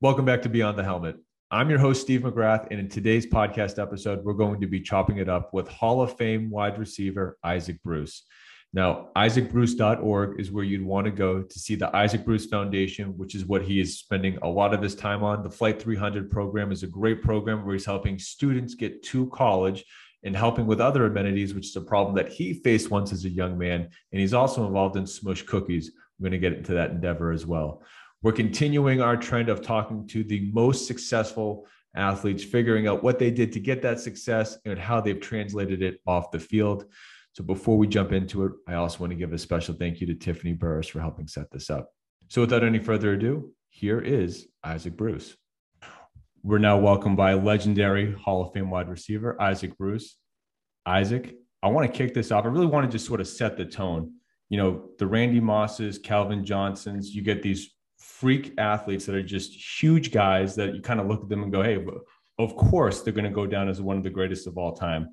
Welcome back to Beyond the Helmet. I'm your host, Steve McGrath, and in today's podcast episode, we're going to be chopping it up with Hall of Fame wide receiver Isaac Bruce. Now, isaacbruce.org is where you'd want to go to see the Isaac Bruce Foundation, which is what he is spending a lot of his time on. The Flight 300 program is a great program where he's helping students get to college and helping with other amenities, which is a problem that he faced once as a young man. And he's also involved in Smoosh Cookies. We're going to get into that endeavor as well. We're continuing our trend of talking to the most successful athletes, figuring out what they did to get that success and how they've translated it off the field. So before we jump into it, I also want to give a special thank you to Tiffany Burris for helping set this up. So without any further ado, here is Isaac Bruce. We're now welcomed by legendary Hall of Fame wide receiver, Isaac Bruce. Isaac, I want to kick this off. I really want to just sort of set the tone. You know, the Randy Mosses, Calvin Johnsons, you get these freak athletes that are just huge guys that you kind of look at them and go, hey, of course they're going to go down as one of the greatest of all time.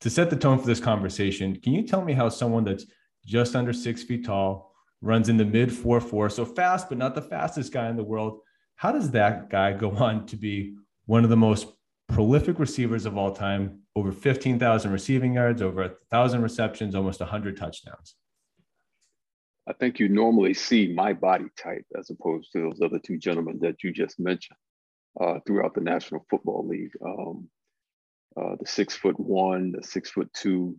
To set the tone for this conversation, can you tell me how someone that's just under six feet tall, runs in the mid four four, so fast but not the fastest guy in the world, how does that guy go on to be one of the most prolific receivers of all time, over 15,000 receiving yards, over a thousand receptions, almost 100 touchdowns? I think you normally see my body type as opposed to those other two gentlemen that you just mentioned uh, throughout the National Football League. Um, uh, the six foot one, the six foot two,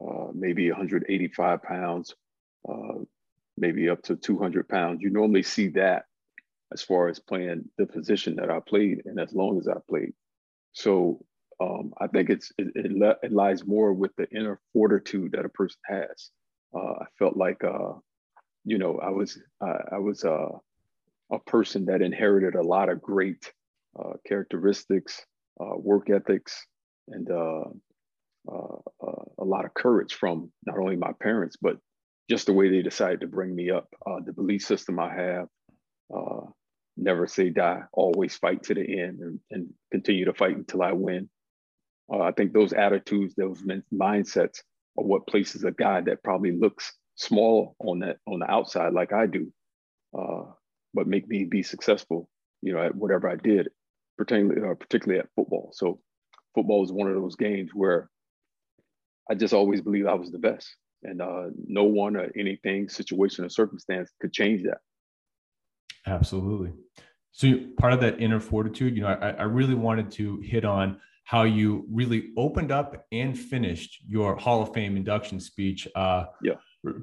uh, maybe 185 pounds, uh, maybe up to 200 pounds. You normally see that as far as playing the position that I played and as long as I played. So um, I think it's it, it, it, lies more with the inner fortitude that a person has. Uh, I felt like uh, you know, I was uh, I was uh, a person that inherited a lot of great uh, characteristics, uh, work ethics, and uh, uh, a lot of courage from not only my parents but just the way they decided to bring me up. the belief system I have, never say die, always fight to the end, and, and continue to fight until I win. I think those attitudes, those mindsets, are what places a guy that probably looks small on that on the outside like I do, uh, but make me be successful, you know, at whatever I did, particularly uh, particularly at football. So football is one of those games where I just always believed I was the best, and uh, no one or anything, situation or circumstance could change that. Absolutely. So part of that inner fortitude, you know, I, I really wanted to hit on how you really opened up and finished your Hall of Fame induction speech. Uh, yeah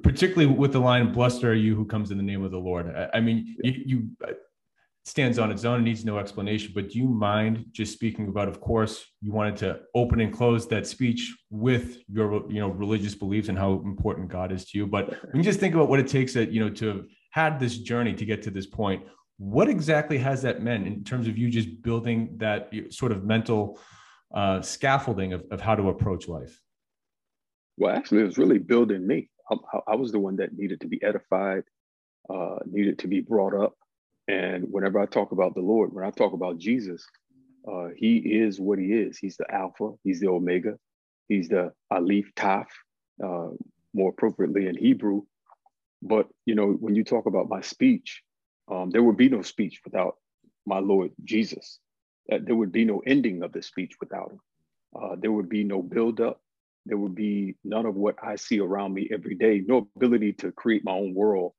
particularly with the line "Blessed are you who comes in the name of the Lord." I, I mean, you, you uh, stands on its own and needs no explanation. But do you mind just speaking about? Of course, you wanted to open and close that speech with your you know religious beliefs and how important God is to you. But when you just think about what it takes that you know to have had this journey to get to this point, what exactly has that meant in terms of you just building that sort of mental uh, scaffolding of, of how to approach life? Well, actually, it was really building me. I, I was the one that needed to be edified, uh, needed to be brought up. And whenever I talk about the Lord, when I talk about Jesus, uh, he is what he is. He's the Alpha, he's the Omega, he's the Aleph Taf, uh, more appropriately in Hebrew. But you know, when you talk about my speech, um, there would be no speech without my Lord Jesus. Uh, there would be no ending of the speech without him. Uh, there would be no build-up there would be none of what I see around me every day, no ability to create my own world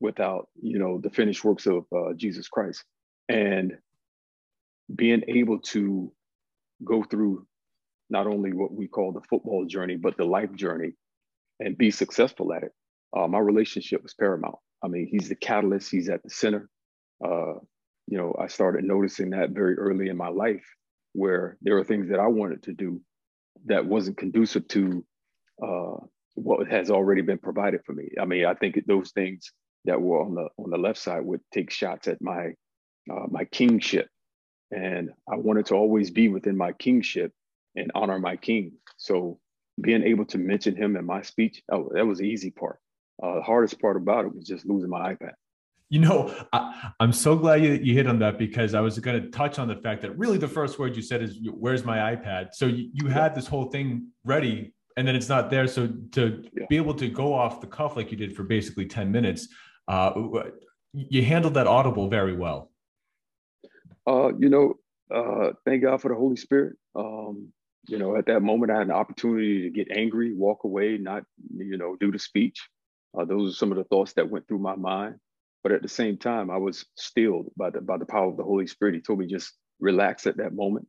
without, you know, the finished works of uh, Jesus Christ. And being able to go through not only what we call the football journey, but the life journey and be successful at it. Uh, my relationship was paramount. I mean, he's the catalyst, he's at the center. Uh, you know, I started noticing that very early in my life where there were things that I wanted to do that wasn't conducive to uh, what has already been provided for me. I mean, I think those things that were on the on the left side would take shots at my uh, my kingship, and I wanted to always be within my kingship and honor my king. So being able to mention him in my speech, that was the easy part. Uh, the hardest part about it was just losing my iPad. You know, I, am so glad you, you hit on that because I was going to touch on the fact that really the first word you said is, Where's my iPad? So you, you had this whole thing ready and then it's not there. So to yeah. be able to go off the cuff like you did for basically 10 minutes, uh, you handled that audible very well. Uh, you know, uh, thank God for the Holy Spirit. Um, you know, at that moment, I had an opportunity to get angry, walk away, not, you know, do the speech. Uh, those are some of the thoughts that went through my mind. But at the same time, I was stilled by the by the power of the Holy Spirit. He told me just relax at that moment.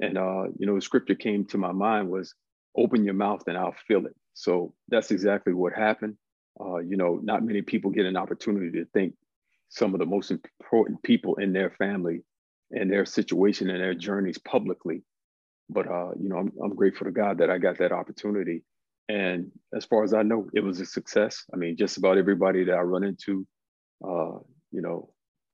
And uh, you know, the scripture came to my mind was, "Open your mouth and I'll fill it." So that's exactly what happened. Uh, you know, not many people get an opportunity to think some of the most important people in their family and their situation and their journeys publicly. But uh, you know, I'm, I'm grateful to God that I got that opportunity. And as far as I know, it was a success. I mean, just about everybody that I run into, uh, you know,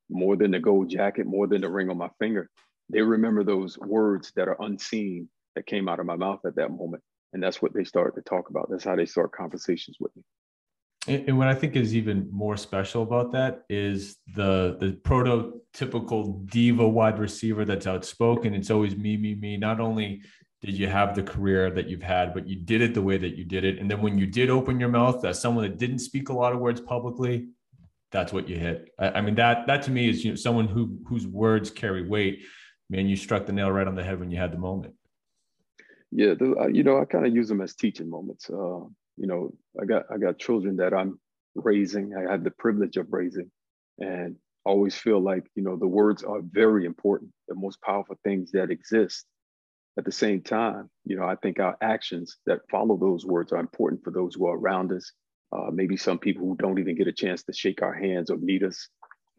more than the gold jacket, more than the ring on my finger, they remember those words that are unseen that came out of my mouth at that moment. And that's what they start to talk about. That's how they start conversations with me. And what I think is even more special about that is the the prototypical diva wide receiver that's outspoken. It's always me, me, me. Not only did you have the career that you've had, but you did it the way that you did it. And then when you did open your mouth, as someone that didn't speak a lot of words publicly, that's what you hit. I, I mean that that to me is you know someone who whose words carry weight. Man, you struck the nail right on the head when you had the moment. Yeah, the, uh, you know, I kind of use them as teaching moments. Uh, you know, I got I got children that I'm raising. I had the privilege of raising, and always feel like you know the words are very important, the most powerful things that exist. At the same time, you know, I think our actions that follow those words are important for those who are around us. Uh, maybe some people who don't even get a chance to shake our hands or meet us,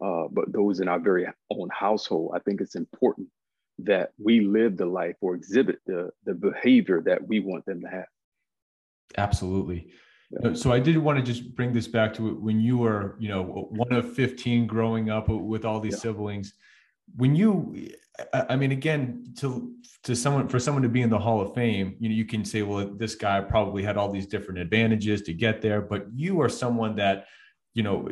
uh, but those in our very own household, I think it's important that we live the life or exhibit the the behavior that we want them to have. Absolutely. Yeah. So I did want to just bring this back to when you were, you know, one of 15 growing up with all these yeah. siblings. When you, I mean, again, to to someone for someone to be in the Hall of Fame, you know, you can say, well, this guy probably had all these different advantages to get there, but you are someone that you know,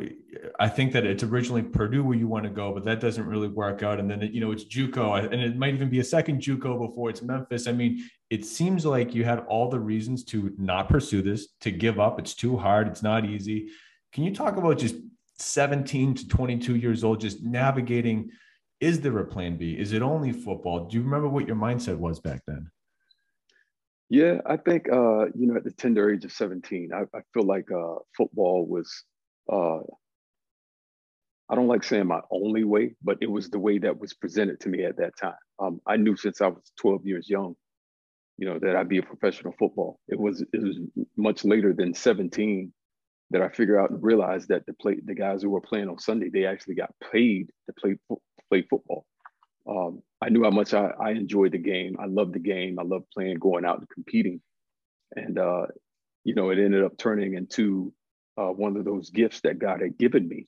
I think that it's originally Purdue where you want to go, but that doesn't really work out. And then, you know, it's JUCO and it might even be a second JUCO before it's Memphis. I mean, it seems like you had all the reasons to not pursue this, to give up. It's too hard. It's not easy. Can you talk about just 17 to 22 years old, just navigating, is there a plan B? Is it only football? Do you remember what your mindset was back then? Yeah, I think, uh, you know, at the tender age of 17, I, I feel like uh, football was uh, I don't like saying my only way, but it was the way that was presented to me at that time. Um, I knew since I was 12 years young, you know, that I'd be a professional football. It was it was much later than 17 that I figured out and realized that the play the guys who were playing on Sunday, they actually got paid to play play football. Um, I knew how much I, I enjoyed the game. I loved the game. I loved playing, going out and competing, and uh, you know, it ended up turning into uh, one of those gifts that God had given me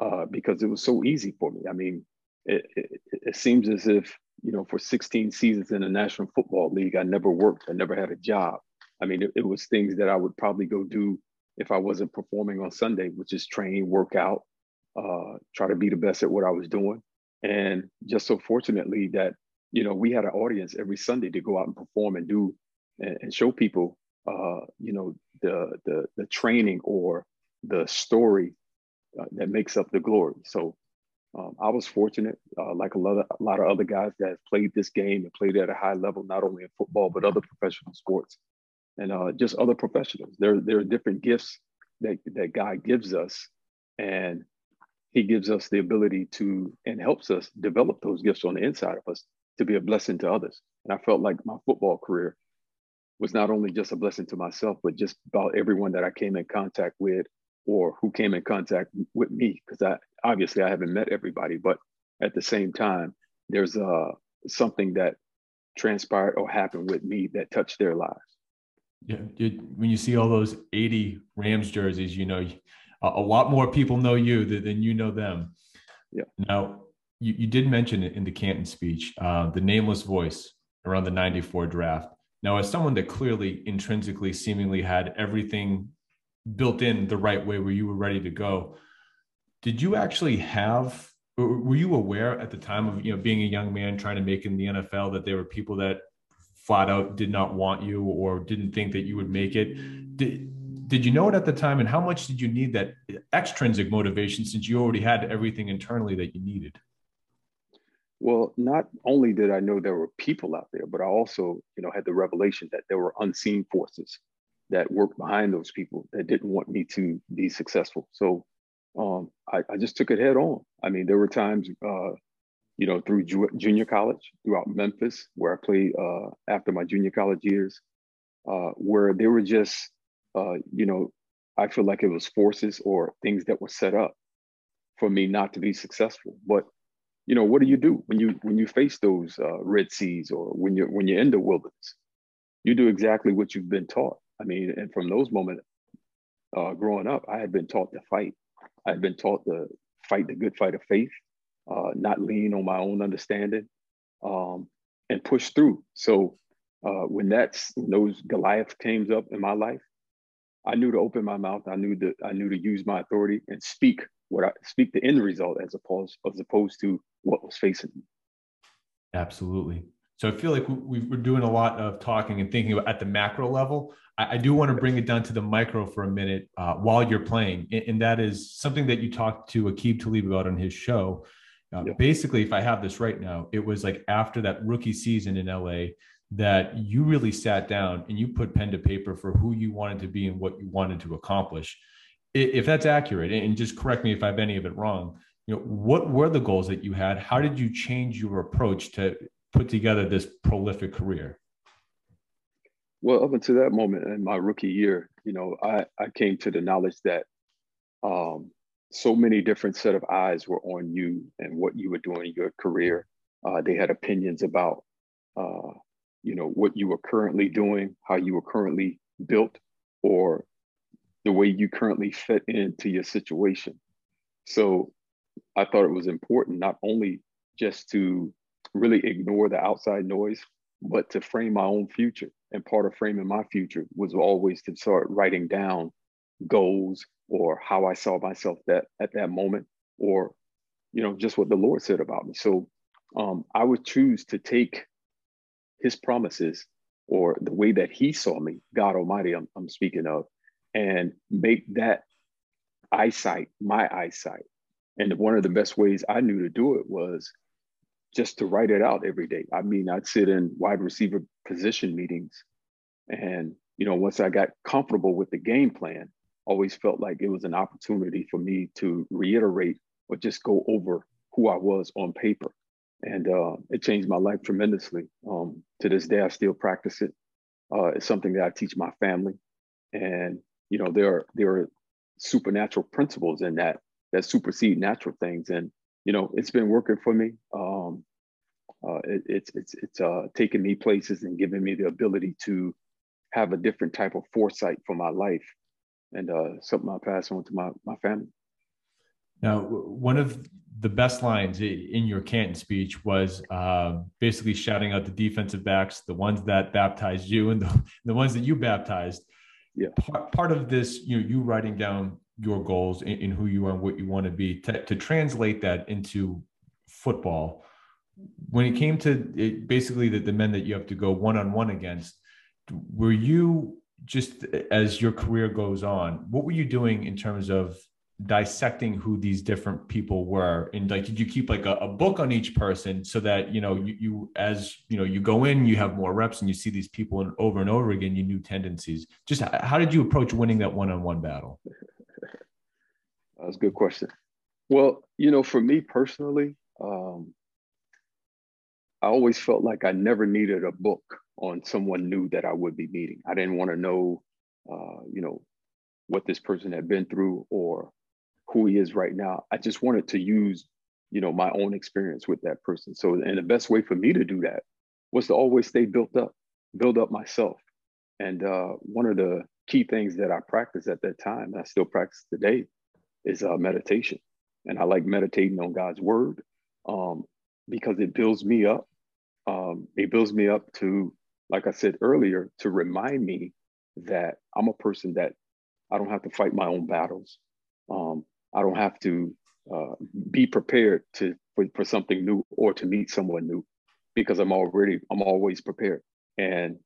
uh, because it was so easy for me. I mean, it, it, it, seems as if, you know, for 16 seasons in the National Football League, I never worked, I never had a job. I mean, it, it was things that I would probably go do if I wasn't performing on Sunday, which is train, work out, uh, try to be the best at what I was doing. And just so fortunately that, you know, we had an audience every Sunday to go out and perform and do and, and show people uh, you know, the, the, the training or the story uh, that makes up the glory. So um, I was fortunate, uh, like a lot, of, a lot of other guys that played this game and played at a high level, not only in football, but other professional sports and uh, just other professionals. There, there are different gifts that, that God gives us. And he gives us the ability to and helps us develop those gifts on the inside of us to be a blessing to others. And I felt like my football career was not only just a blessing to myself, but just about everyone that I came in contact with or who came in contact with me. Because I obviously I haven't met everybody, but at the same time, there's uh, something that transpired or happened with me that touched their lives. Yeah, when you see all those 80 Rams jerseys, you know a lot more people know you than you know them. Yeah. Now, you, you did mention it in the Canton speech, uh, the nameless voice around the 94 draft. Now, as someone that clearly intrinsically seemingly had everything built in the right way where you were ready to go, did you actually have were you aware at the time of you know being a young man trying to make in the NFL that there were people that flat out did not want you or didn't think that you would make it? Did, did you know it at the time and how much did you need that extrinsic motivation since you already had everything internally that you needed? Well, not only did I know there were people out there, but I also, you know, had the revelation that there were unseen forces that worked behind those people that didn't want me to be successful. So um, I, I, just took it head on. I mean, there were times, uh, you know, through ju- junior college, throughout Memphis, where I played uh, after my junior college years, uh, where they were just, uh, you know, I feel like it was forces or things that were set up for me not to be successful. But you know, what do you do when you when you face those uh, red seas or when you're when you're in the wilderness? You do exactly what you've been taught. I mean, and from those moments, uh, growing up, I had been taught to fight. I had been taught to fight the good fight of faith, uh, not lean on my own understanding, um, and push through. So uh, when that's when those Goliath came up in my life, I knew to open my mouth. I knew that I knew to use my authority and speak what I speak the end result as opposed as opposed to what was facing me. Absolutely. So I feel like we, are doing a lot of talking and thinking about at the macro level. I, I do want to bring it down to the micro for a minute uh, while you're playing, and, and, that is something that you talked to Aqib Talib about on his show. Uh, yeah. Basically, if I have this right now, it was like after that rookie season in LA that you really sat down and you put pen to paper for who you wanted to be and what you wanted to accomplish. If that's accurate, and just correct me if I have any of it wrong, you know, what were the goals that you had? How did you change your approach to put together this prolific career? Well, up until that moment in my rookie year, you know, I, I came to the knowledge that um, so many different set of eyes were on you and what you were doing in your career. Uh, they had opinions about, uh, you know, what you were currently doing, how you were currently built, or the way you currently fit into your situation. So I thought it was important not only just to really ignore the outside noise, but to frame my own future. And part of framing my future was always to start writing down goals or how I saw myself that at that moment, or you know, just what the Lord said about me. So um, I would choose to take His promises or the way that He saw me, God Almighty, I'm, I'm speaking of, and make that eyesight my eyesight. And one of the best ways I knew to do it was just to write it out every day. I mean, I'd sit in wide receiver position meetings. And, you know, once I got comfortable with the game plan, always felt like it was an opportunity for me to reiterate or just go over who I was on paper. And uh, it changed my life tremendously. Um, to this day, I still practice it. Uh, it's something that I teach my family. And, you know, there are, there are supernatural principles in that that supersede natural things. And you know, it's been working for me. Um, uh, it, it's it's it's uh, taken me places and giving me the ability to have a different type of foresight for my life, and uh, something I pass on to my my family. Now, one of the best lines in your Canton speech was uh, basically shouting out the defensive backs, the ones that baptized you, and the, the ones that you baptized. Yeah. Part, part of this, you know, you writing down your goals in, in who you are and what you want to be to, to translate that into football when it came to it, basically the, the men that you have to go one-on-one against were you just as your career goes on what were you doing in terms of dissecting who these different people were and like did you keep like a, a, book on each person so that you know you, you as you know you go in you have more reps and you see these people and over and over again you knew tendencies just how did you approach winning that one-on-one battle that's a good question. Well, you know, for me personally, um, I always felt like I never needed a book on someone new that I would be meeting. I didn't want to know, uh, you know, what this person had been through or who he is right now. I just wanted to use, you know, my own experience with that person. So, and the best way for me to do that was to always stay built up, build up myself. And uh, one of the key things that I practiced at that time, and I still practice today, is uh, meditation. And I like meditating on God's word um, because it builds me up. Um, it builds me up to, like I said earlier, to remind me that I'm a person that I don't have to fight my own battles. Um, I don't have to uh, be prepared to for, for something new or to meet someone new because I'm already I'm always prepared. And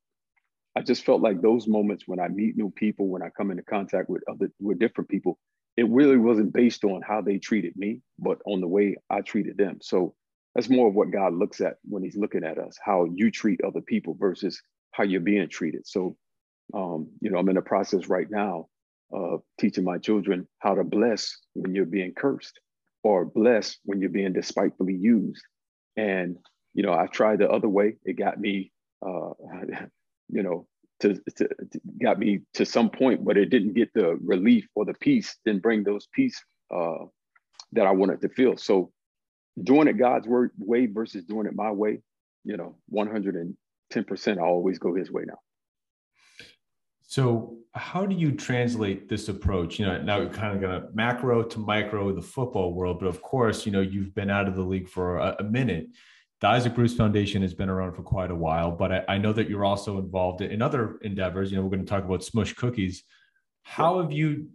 I just felt like those moments when I meet new people, when I come into contact with other with different people, it really wasn't based on how they treated me, but on the way I treated them. So that's more of what God looks at when He's looking at us, how you treat other people versus how you're being treated. So, um, you know, I'm in a process right now of teaching my children how to bless when you're being cursed or bless when you're being despitefully used. And, you know, I've tried the other way. It got me, uh, you know, to, to, to, got me to some point, but it didn't get the relief or the peace, didn't bring those peace uh, that I wanted to feel. So doing it God's word, way versus doing it my way, you know, 110% I always go his way now. So how do you translate this approach? You know, now we're kind of going to macro to micro the football world, but of course, you know, you've been out of the league for a, a minute. The Isaac Bruce Foundation has been around for quite a while, but I, I, know that you're also involved in other endeavors. You know, we're going to talk about Smoosh Cookies. How have you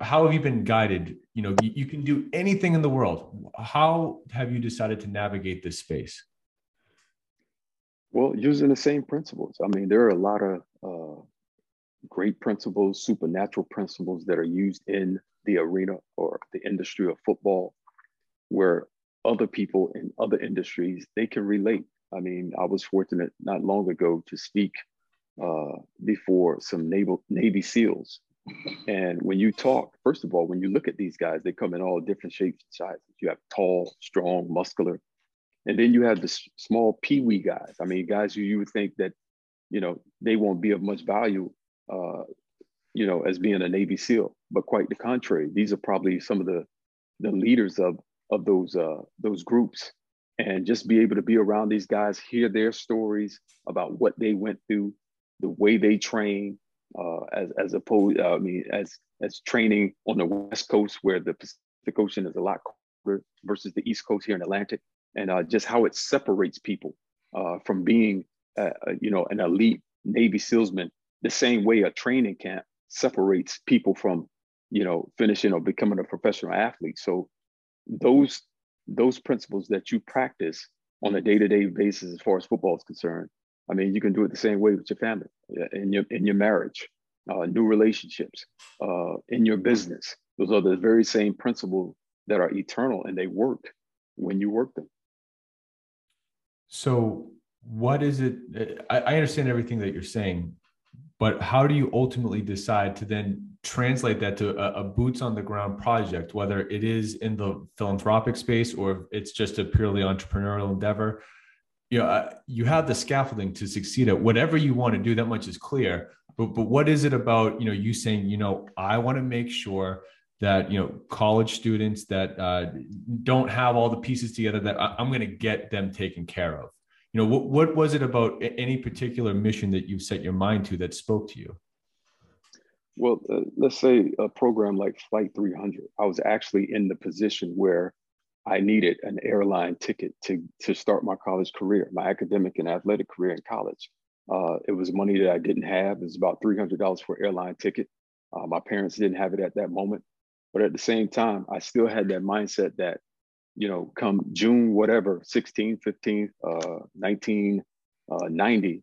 how have you been guided you know you, you, can do anything in the world how have you decided to navigate this space well using the same principles i mean there are a lot of uh, great principles supernatural principles that are used in the arena or the industry of football where other people in other industries they can relate i mean i was fortunate not long ago to speak uh, before some naval navy seals and when you talk, first of all, when you look at these guys, they come in all different shapes and sizes. You have tall, strong, muscular, and then you have the small peewee guys. I mean, guys who you would think that, you know, they won't be of much value, uh, you know, as being a Navy SEAL. But quite the contrary, these are probably some of the the leaders of of those uh, those groups. And just be able to be around these guys, hear their stories about what they went through, the way they train, uh, as as opposed, uh, I mean, as as training on the West Coast where the Pacific Ocean is a lot colder versus the East Coast here in Atlantic, and uh, just how it separates people uh, from being, uh, uh, you know, an elite Navy SEALsman, the same way a training camp separates people from, you know, finishing or becoming a professional athlete. So those those principles that you practice on a day-to-day basis as far as football is concerned I mean, you can do it the same way with your family, in your in your marriage, uh, new relationships, uh, in your business. Those are the very same principles that are eternal, and they work when you work them. So, what is it? I, I understand everything that you're saying, but how do you ultimately decide to then translate that to a, a, boots on the ground project, whether it is in the philanthropic space or it's just a purely entrepreneurial endeavor? you know, uh, you have the scaffolding to succeed at whatever you want to do. That much is clear. But but what is it about you know you saying you know I want to make sure that you know college students that uh, don't have all the pieces together that I, am going to get them taken care of. You know what what was it about any particular mission that you set your mind to that spoke to you? Well, uh, let's say a program like Flight 300. I was actually in the position where I needed an airline ticket to, to start my college career, my academic and athletic career in college. Uh, it was money that I didn't have. It was about $300 for airline ticket. Uh, my parents didn't have it at that moment. But at the same time, I still had that mindset that, you know, come June, whatever, 16, 15, uh, 1990,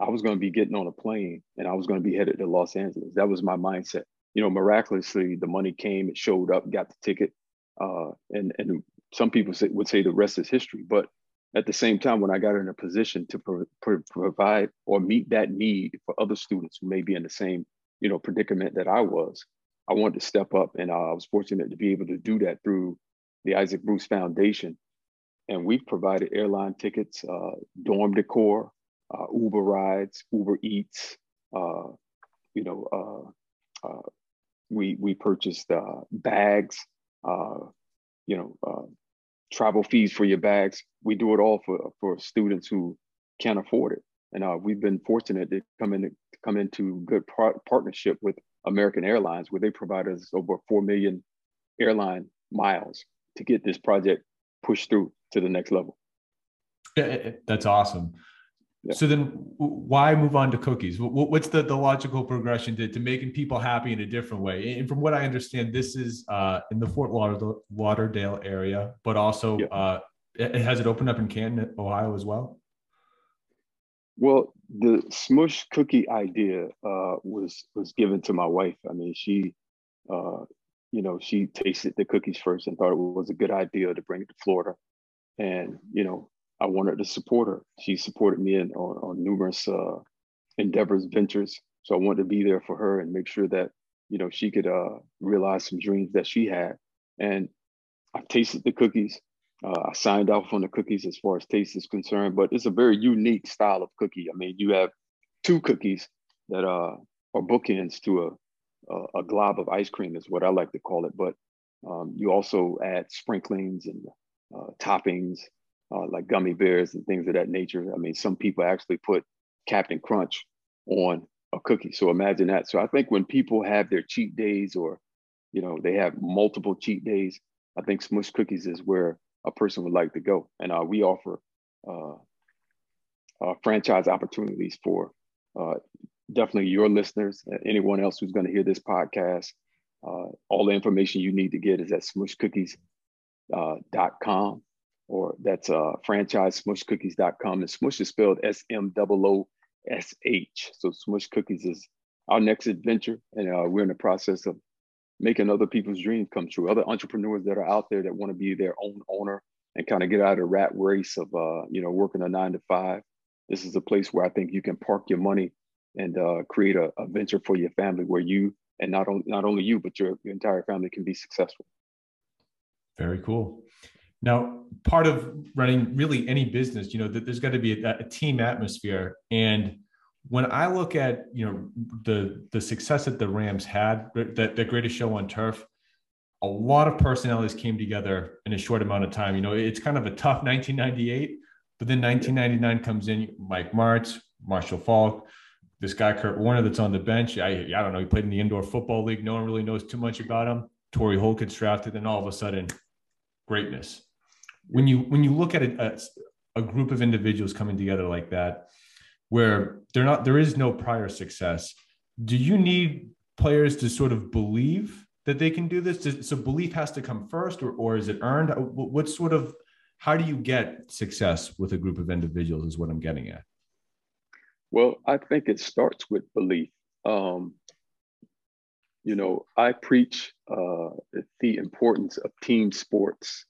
uh, I was going to be getting on a plane and I was going to be headed to Los Angeles. That was my mindset. You know, miraculously, the money came, it showed up, got the ticket. Uh, and and some people say, would say the rest is history. But at the same time, when I got in a position to pro- pro- provide or meet that need for other students who may be in the same you know predicament that I was, I wanted to step up, and uh, I was fortunate to be able to do that through the Isaac Bruce Foundation. And we've provided airline tickets, uh, dorm decor, uh, Uber rides, Uber Eats. Uh, you know, uh, we we purchased bags uh, you know, uh, travel fees for your bags. We do it all for for students who can't afford it, and uh, we've been fortunate to come in to come into good par- partnership with American Airlines, where they provide us over four million airline miles to get this project pushed through to the next level. That's awesome. Yeah. So then why move on to cookies? What's the, the logical progression to, to making people happy in a different way? And from what I understand, this is uh, in the Fort Lauderdale area, but also yeah. uh, has it opened up in Canton, Ohio as well? Well, the smoosh cookie idea uh, was was given to my wife. I mean, she, uh, you know, she tasted the cookies first and thought it was a good idea to bring it to Florida and you know, I wanted to support her. She supported me in, on, on numerous uh, endeavors, ventures. So I wanted to be there for her and make sure that you know she could uh, realize some dreams that she had. And I tasted the cookies. Uh, I signed off on the cookies as far as taste is concerned, but it's a very unique style of cookie. I mean, you have two cookies that uh, are bookends to a, a, a glob of ice cream, is what I like to call it. But um, you also add sprinklings and uh, toppings uh, like gummy bears and things of that nature. I mean, some people actually put Captain Crunch on a cookie. So imagine that. So I think when people have their cheat days or, you know, they have multiple cheat days, I think Smoosh Cookies is where a person would like to go. And uh, we offer uh, uh, franchise opportunities for uh, definitely your listeners, anyone else who's going to hear this podcast. Uh, all the information you need to get is at smooshcookies.com uh, or that's uh, franchise smooshcookies.com. And smoosh is spelled S M O O S H. So Smoosh Cookies is our next adventure. And uh, we're in the process of making other people's dreams come true. Other entrepreneurs that are out there that want to be their own owner and kind of get out of the rat race of uh, you know working a nine to five. This is a place where I think you can park your money and uh, create a, a, venture for your family where you and not only not only you but your, your entire family can be successful. Very cool. Now, part of running really any business, you know, that there's got to be a, a team atmosphere and when I look at you know the the success that the Rams had, that the greatest show on turf, a lot of personalities came together in a short amount of time. You know, it's kind of a tough 1998, but then 1999 comes in. Mike Martz, Marshall Faulk, this guy Kurt Warner that's on the bench. I I don't know. He played in the indoor football league. No one really knows too much about him. Torry Holt gets drafted, and all of a sudden, greatness. When you when you look at a, a, a group of individuals coming together like that where they're not there is no prior success do you need players to sort of believe that they can do this so belief has to come first or, or is it earned what sort of how do you get success with a group of individuals is what i'm getting at well i think it starts with belief. Um, you know i preach uh, the importance of team sports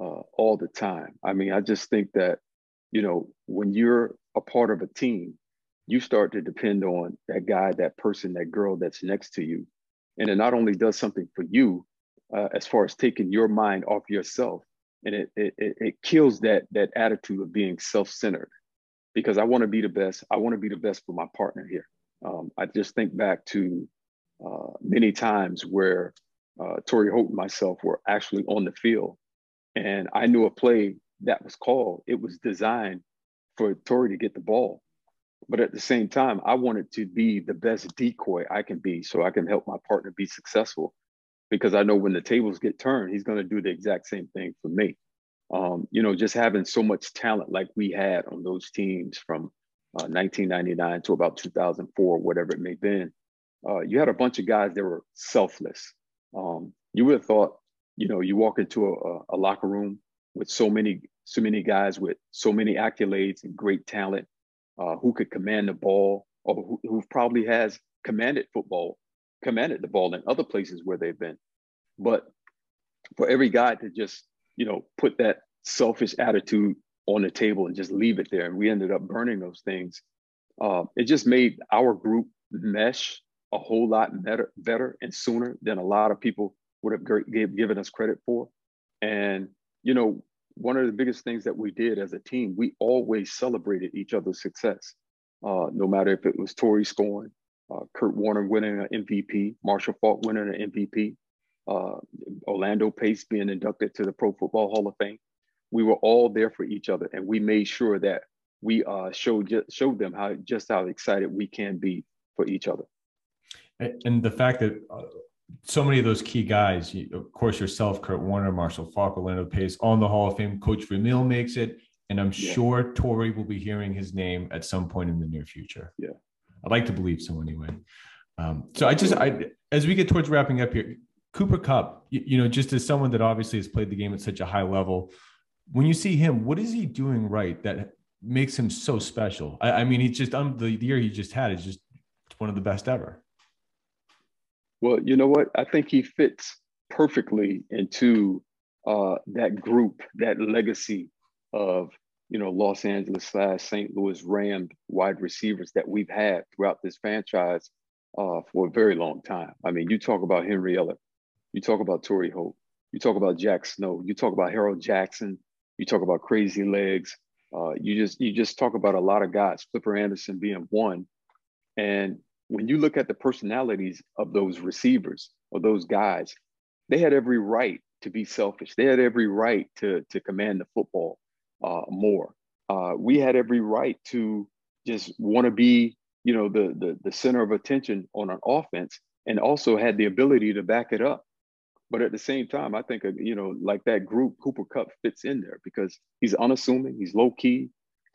uh, all the time. I mean i just think that you know when you're a part of a team, you start to depend on that guy, that person, that girl that's next to you. And it not only does something for you, uh, as far as taking your mind off yourself, and it, it, it kills that, that attitude of being self-centered because I want to be the best. I want to be the best for my partner here. Um, I just think back to uh, many times where uh, Torry Holt and myself were actually on the field and I knew a play that was called. It was designed for Torry to get the ball. But at the same time, I wanted to be the best decoy I can be so I can help my partner be successful because I know when the tables get turned, he's going to do the exact same thing for me. Um, you know, just having so much talent like we had on those teams from uh, 1999 to about 2004, whatever it may have been, uh, you had a bunch of guys that were selfless. Um, you would have thought, you know, you walk into a, a locker room with so many so many guys with so many accolades and great talent uh, who could command the ball or who, who probably has commanded football, commanded the ball in other places where they've been. But for every guy to just, you know, put that selfish attitude on the table and just leave it there, and we ended up burning those things. Uh, it just made our group mesh a whole lot better, better and sooner than a lot of people would have given us credit for. And you know, one of the biggest things that we did as a team, we always celebrated each other's success. Uh, no matter if it was Torry scoring, uh, Kurt Warner winning an MVP, Marshall Faulk winning an MVP, uh, Orlando Pace being inducted to the Pro Football Hall of Fame. We were all there for each other, and we made sure that we uh, showed showed them how just how excited we can be for each other. And the fact that uh, so many of those key guys, you, of course, yourself, Kurt Warner, Marshall Faulk, Orlando Pace, on the Hall of Fame. Coach Vermeil makes it, and I'm yeah. sure Torry will be hearing his name at some point in the near future. Yeah, I'd like to believe so anyway. Um, so I just, I as we get towards wrapping up here, Cooper Kupp, you, you know, just as someone that obviously has played the game at such a high level, when you see him, what is he doing right that makes him so special? I, I mean, he's just um, the year he just had is just one of the best ever. Well, you know what? I think he fits perfectly into uh, that group, that legacy of you know Los Angeles slash St. Louis Ram wide receivers that we've had throughout this franchise uh, for a very long time. I mean, you talk about Henry Ellard, you talk about Torry Holt, you talk about Jack Snow, you talk about Harold Jackson, you talk about Crazy Legs. Uh, you just you just talk about a lot of guys, Flipper Anderson being one, and when you look at the personalities of those receivers or those guys, they had every right to be selfish. They had every right to, to command the football uh, more. Uh, we had every right to just want to be, you know, the, the the center of attention on an offense, and also had the ability to back it up. But at the same time, I think, uh, you know, like that group, Cooper Kupp fits in there because he's unassuming, he's low key,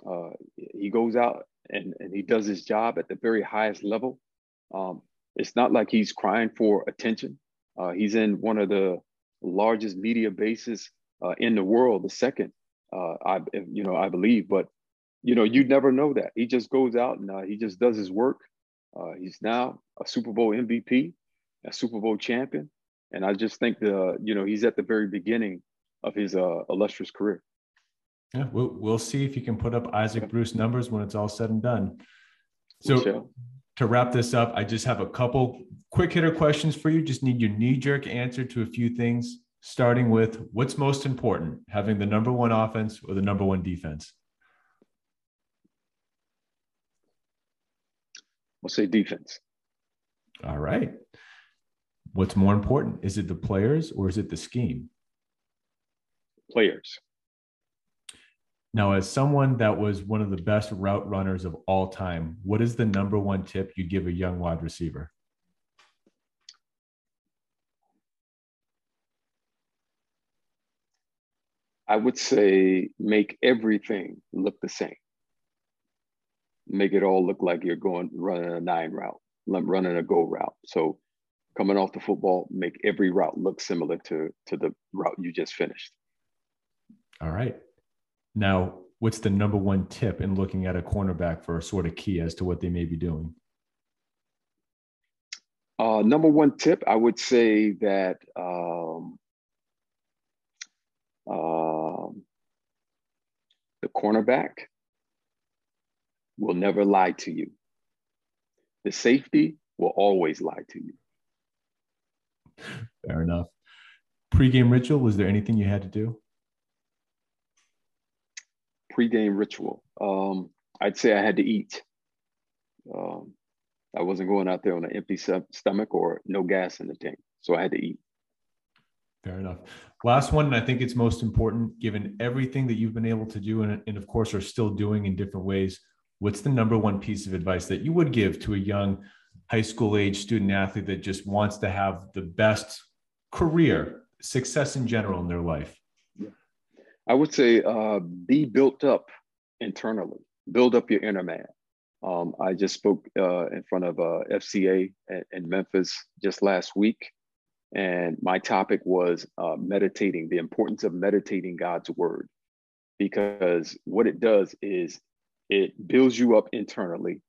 uh, he goes out and, and he does his job at the very highest level. Um, it's not like he's crying for attention. Uh, he's in one of the largest media bases uh, in the world, the second, uh, I you know I believe. But you know you never know that. He just goes out and uh, he just does his work. Uh, he's now a Super Bowl MVP, a Super Bowl champion, and I just think the you know he's at the very beginning of his uh, illustrious career. Yeah, we'll we'll see if he can put up Isaac Bruce numbers when it's all said and done. So to wrap this up, I just have a couple quick hitter questions for you. Just need your knee jerk answer to a few things, starting with what's most important, having the number one offense or the number one defense? I'll say defense. All right. What's more important? Is it the players or is it the scheme? Players. Now, as someone that was one of the best route runners of all time, what is the number one tip you'd give a young wide receiver? I would say make everything look the same. Make it all look like you're going running a nine route, running a go route. So coming off the football, make every route look similar to to the route you just finished. All right. Now, what's the number one tip in looking at a cornerback for a sort of key as to what they may be doing? Uh, number one tip, I would say that um, um, the cornerback will never lie to you. The safety will always lie to you. Fair enough. Pre-game ritual, was there anything you had to do? Pre-game ritual. Um, I'd say I had to eat. Um, I wasn't going out there on an empty stomach or no gas in the tank, so I had to eat. Fair enough. Last one, and I think it's most important given everything that you've been able to do and, and of course are still doing in different ways. What's the number one piece of advice that you would give to a young high school age student athlete that just wants to have the best career, success in general in their life? I would say uh, be built up internally, build up your inner man. Um, I just spoke uh, in front of uh, FCA in Memphis just last week, and my topic was uh, meditating, the importance of meditating God's word, because what it does is it builds you up internally.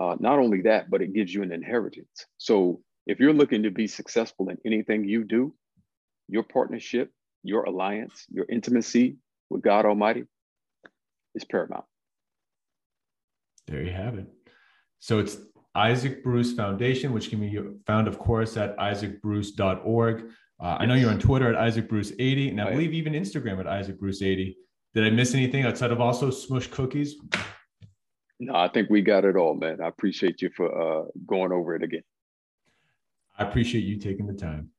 Uh, not only that, but it gives you an inheritance. So if you're looking to be successful in anything you do, your partnership, your alliance, your intimacy with God Almighty is paramount. There you have it. So it's Isaac Bruce Foundation, which can be found, of course, at isaacbruce.org. Uh. I know you're on Twitter at isaacbruce80, and I, I believe even Instagram at isaacbruce80. Did I miss anything outside of also Smoosh Cookies? No, I think we got it all, man. I appreciate you for uh, going over it again. I appreciate you taking the time.